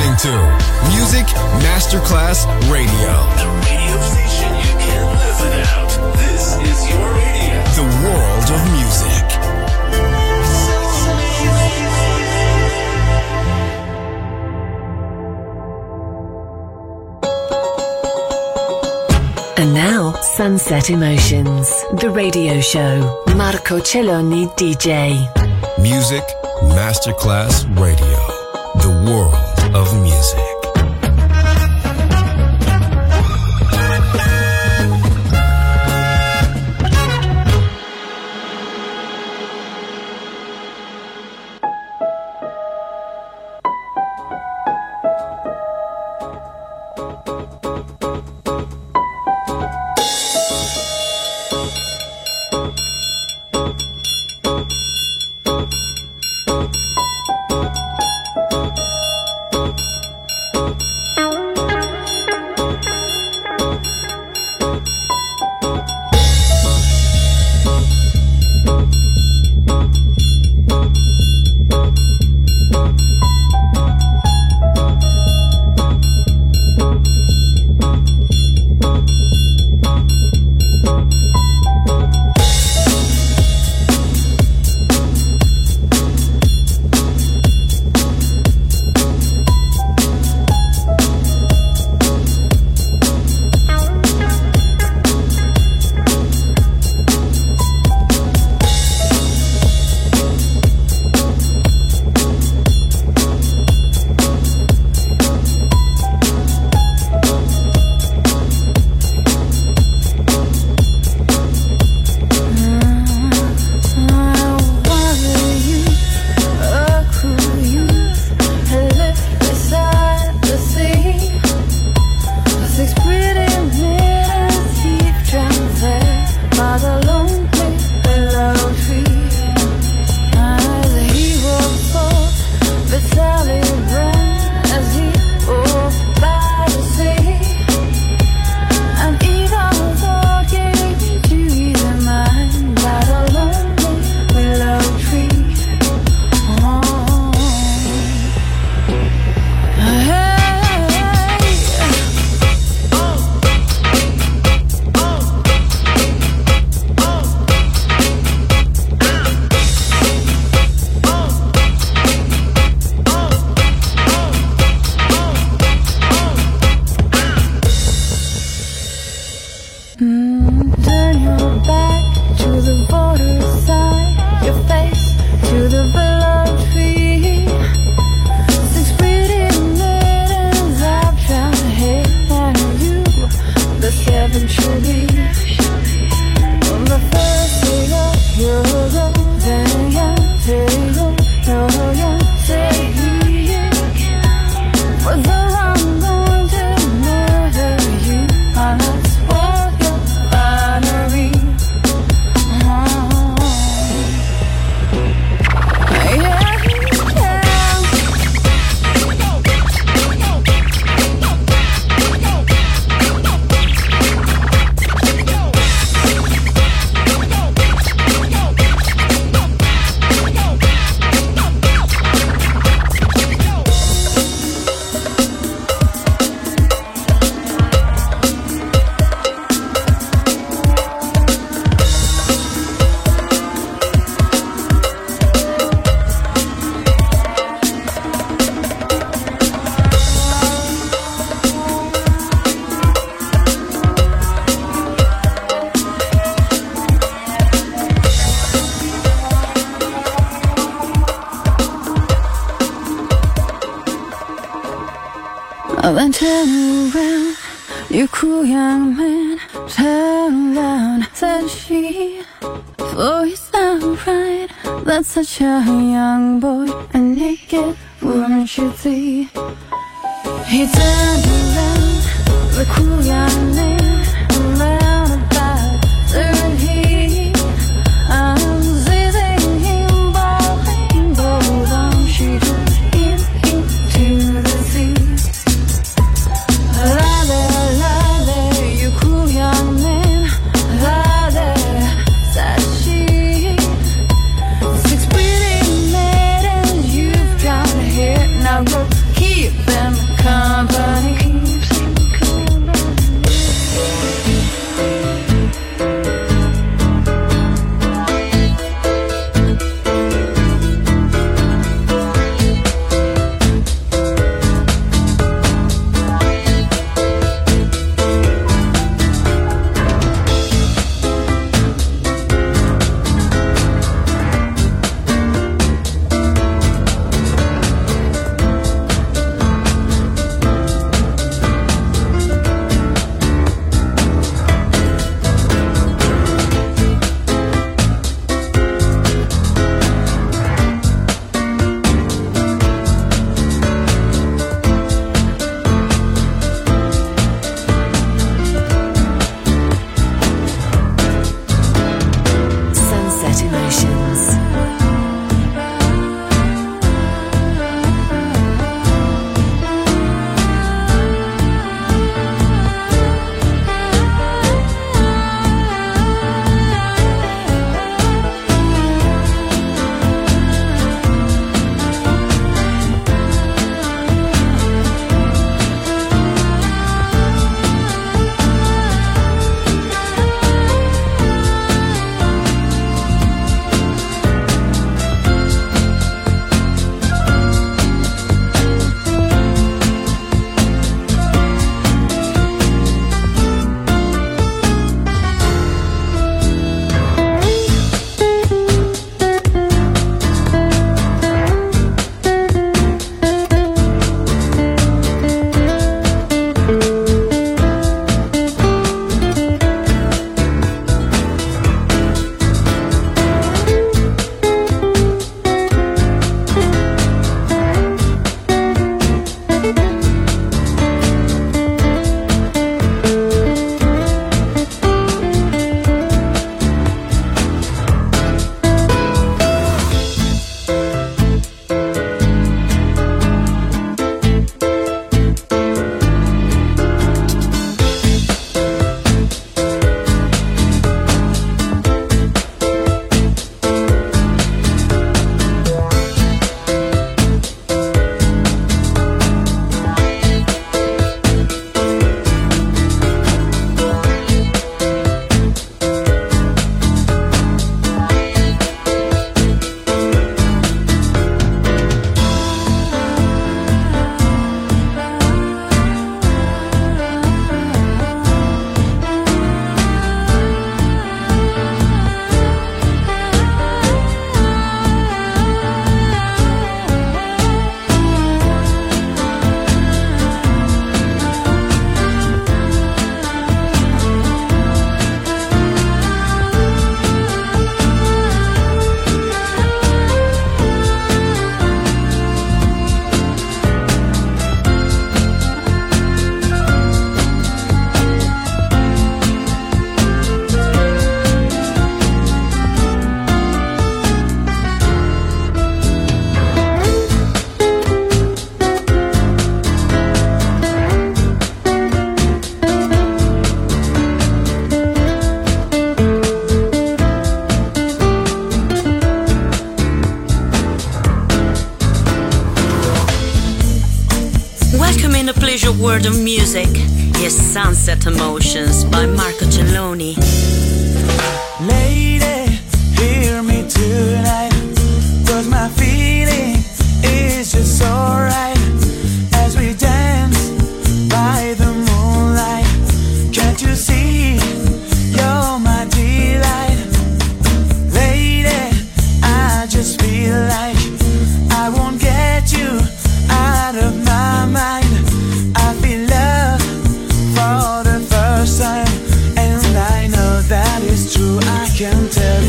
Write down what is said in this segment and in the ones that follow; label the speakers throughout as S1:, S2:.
S1: listening to Music Masterclass Radio.
S2: The radio station you can't live without. This is your radio.
S1: The world of music.
S3: And now, Sunset Emotions, the radio show. Marco Celloni DJ.
S1: Music Masterclass Radio. The world of music.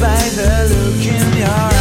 S4: by
S5: the look in your eyes.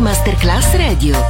S6: Masterclass Radio.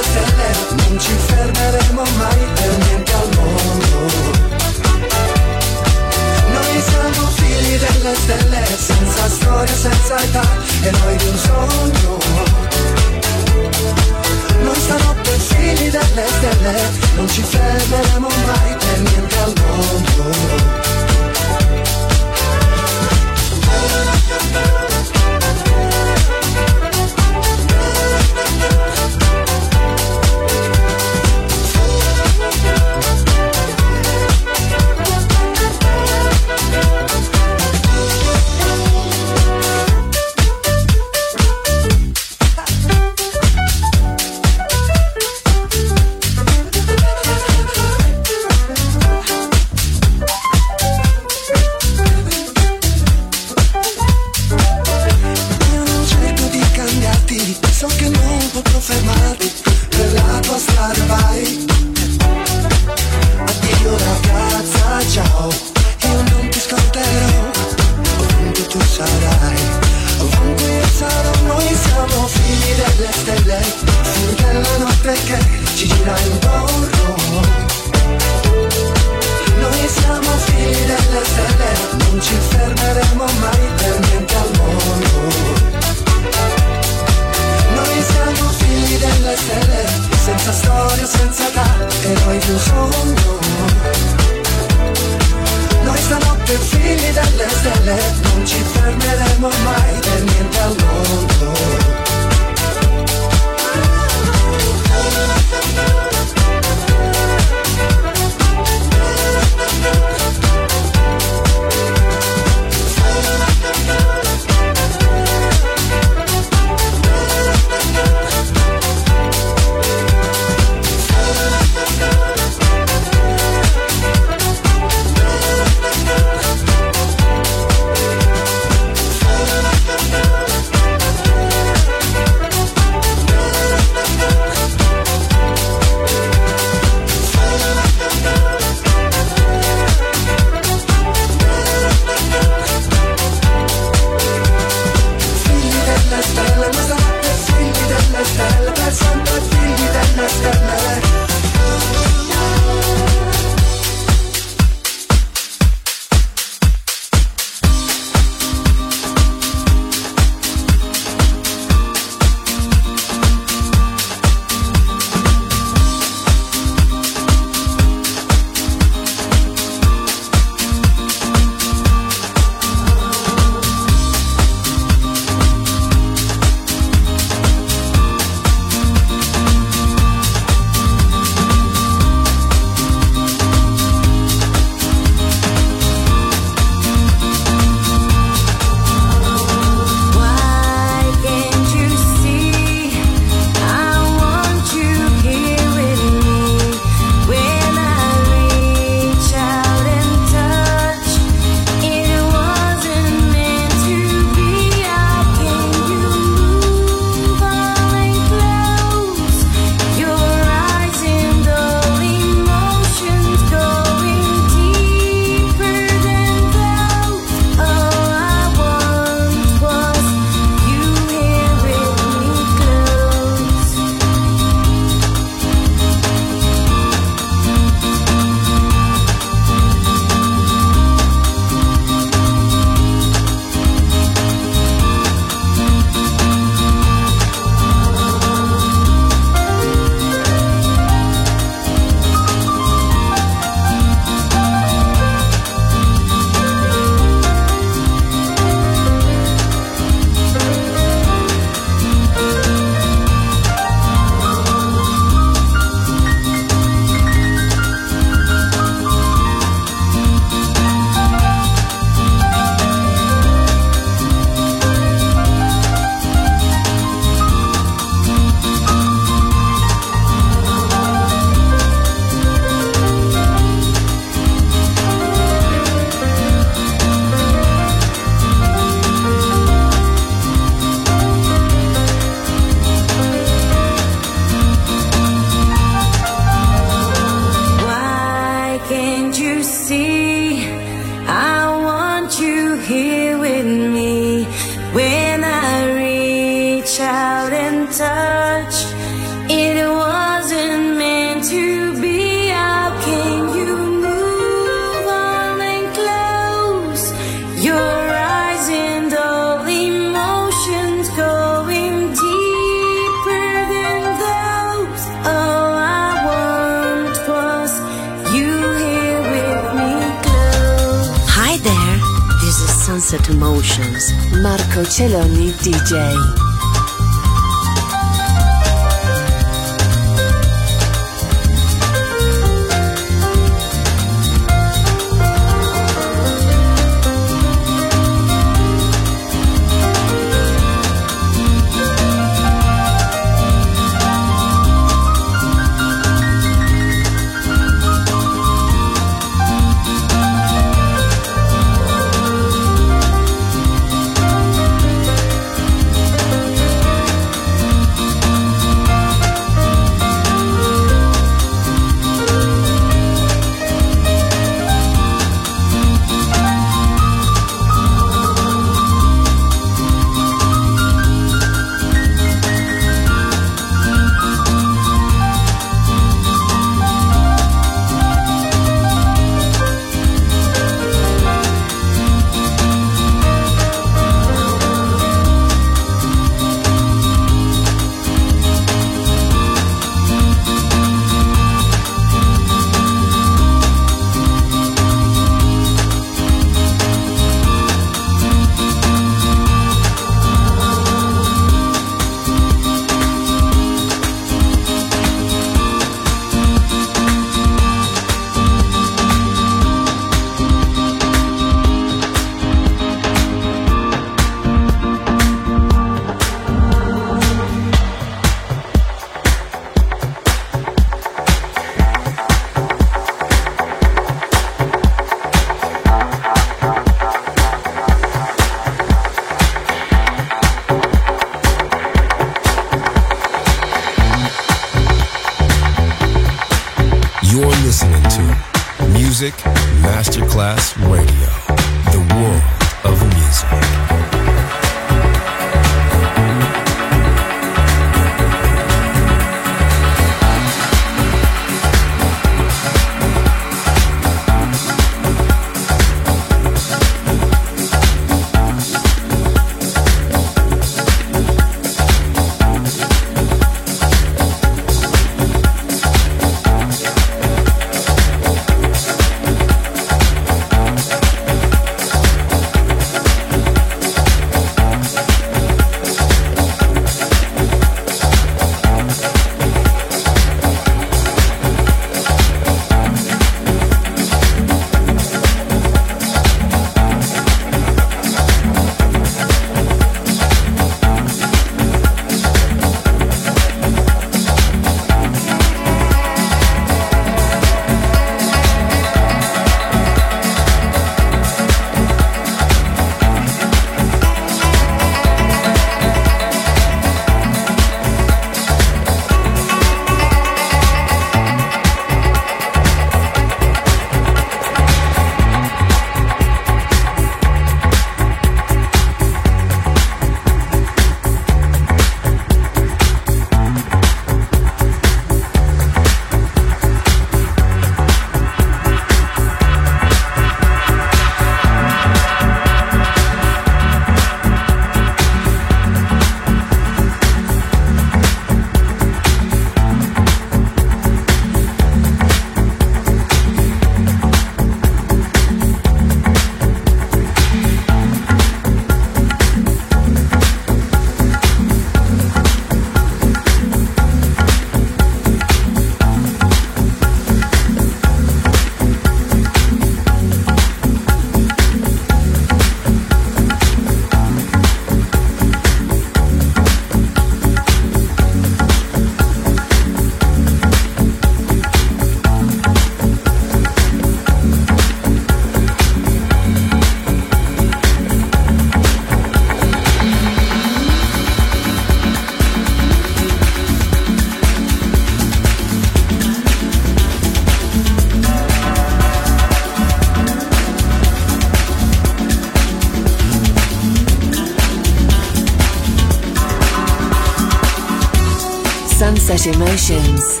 S4: Sunset Emotions.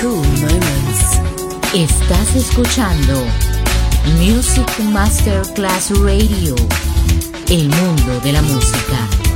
S7: Cool moments.
S8: Estás escuchando Music Masterclass Radio. El mundo de la música.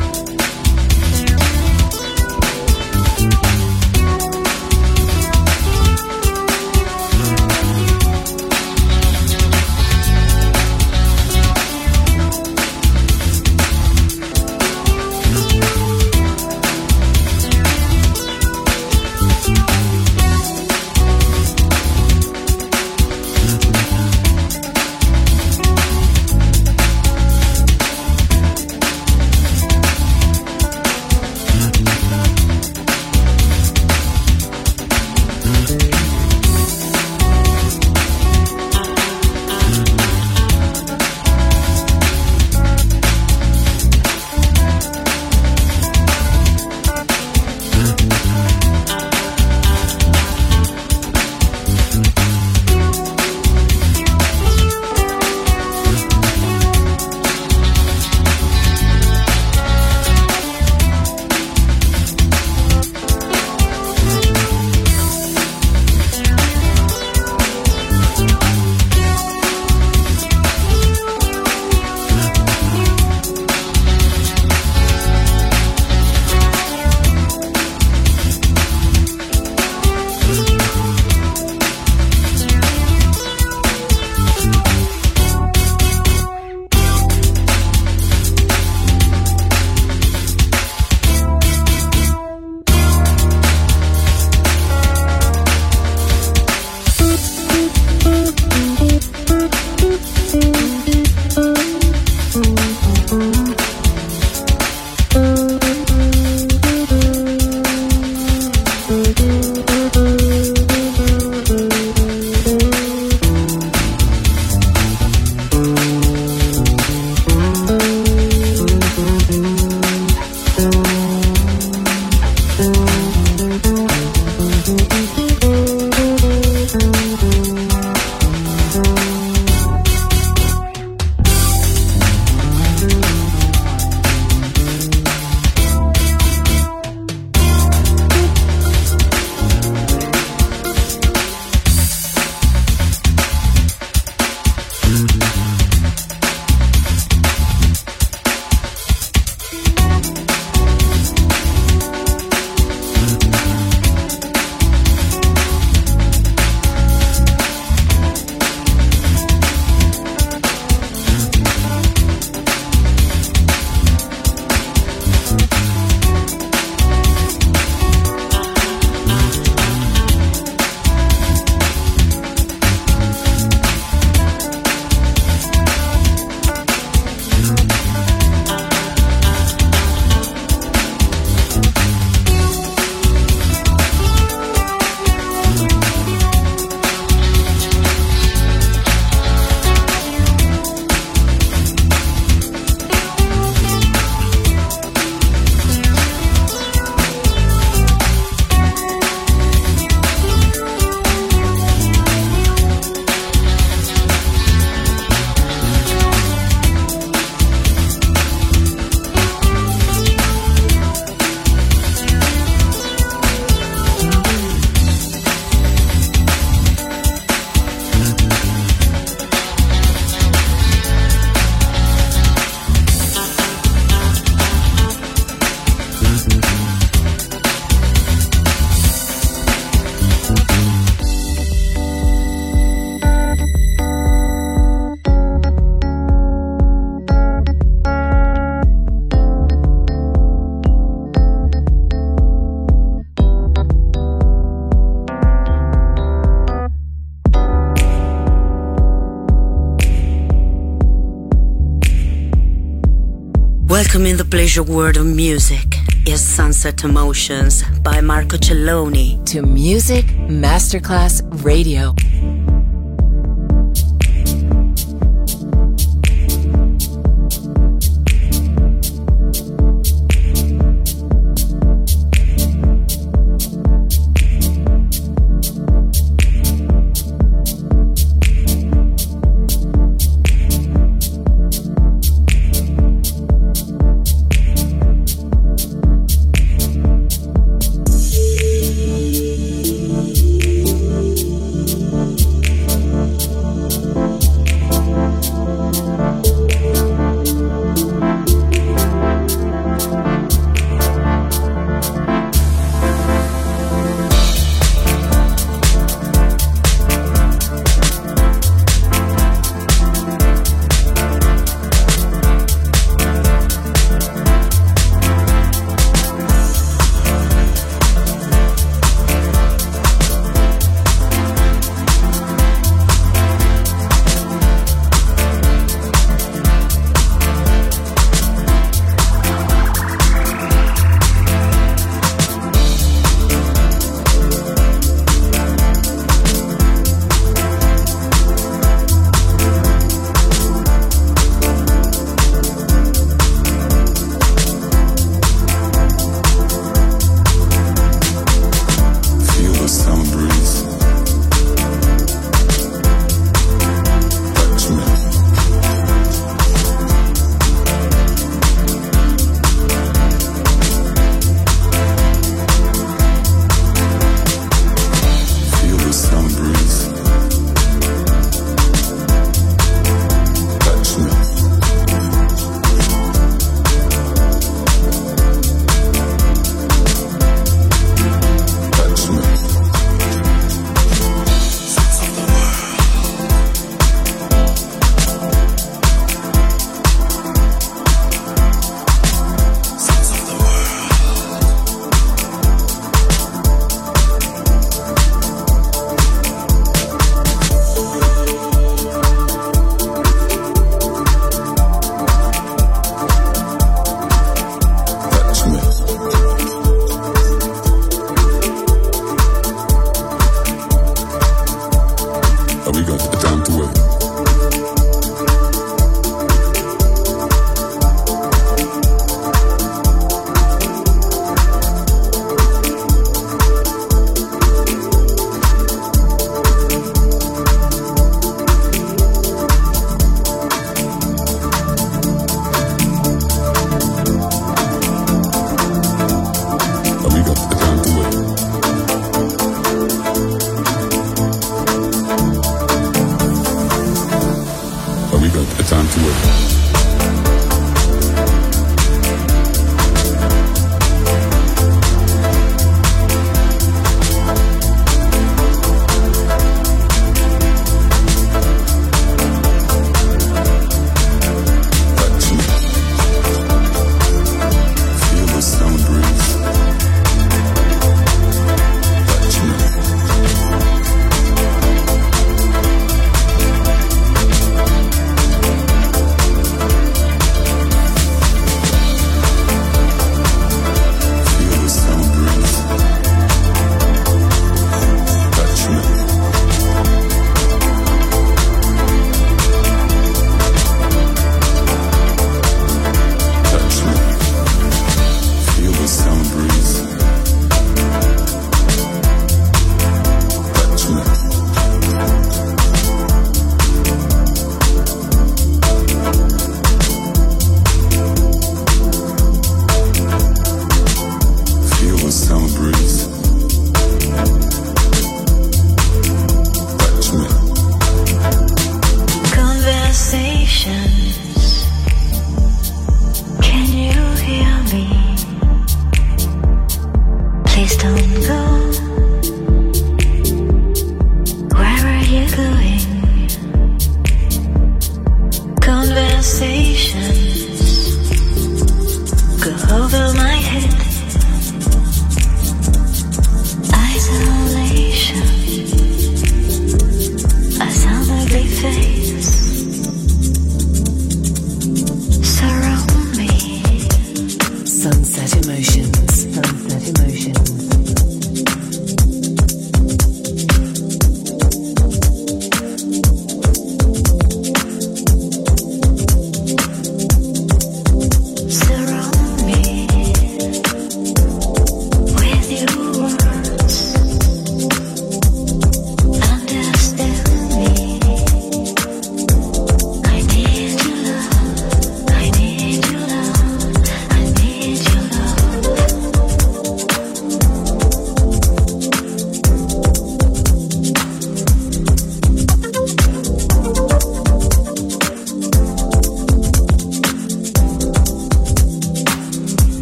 S4: Pleasure world of music is Sunset Emotions by Marco Celloni.
S7: To Music Masterclass Radio.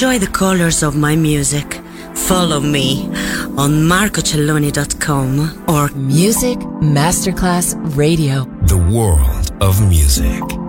S4: Enjoy the colors of my music, follow me on marcocelloni.com or
S7: Music Masterclass Radio.
S9: The world of music.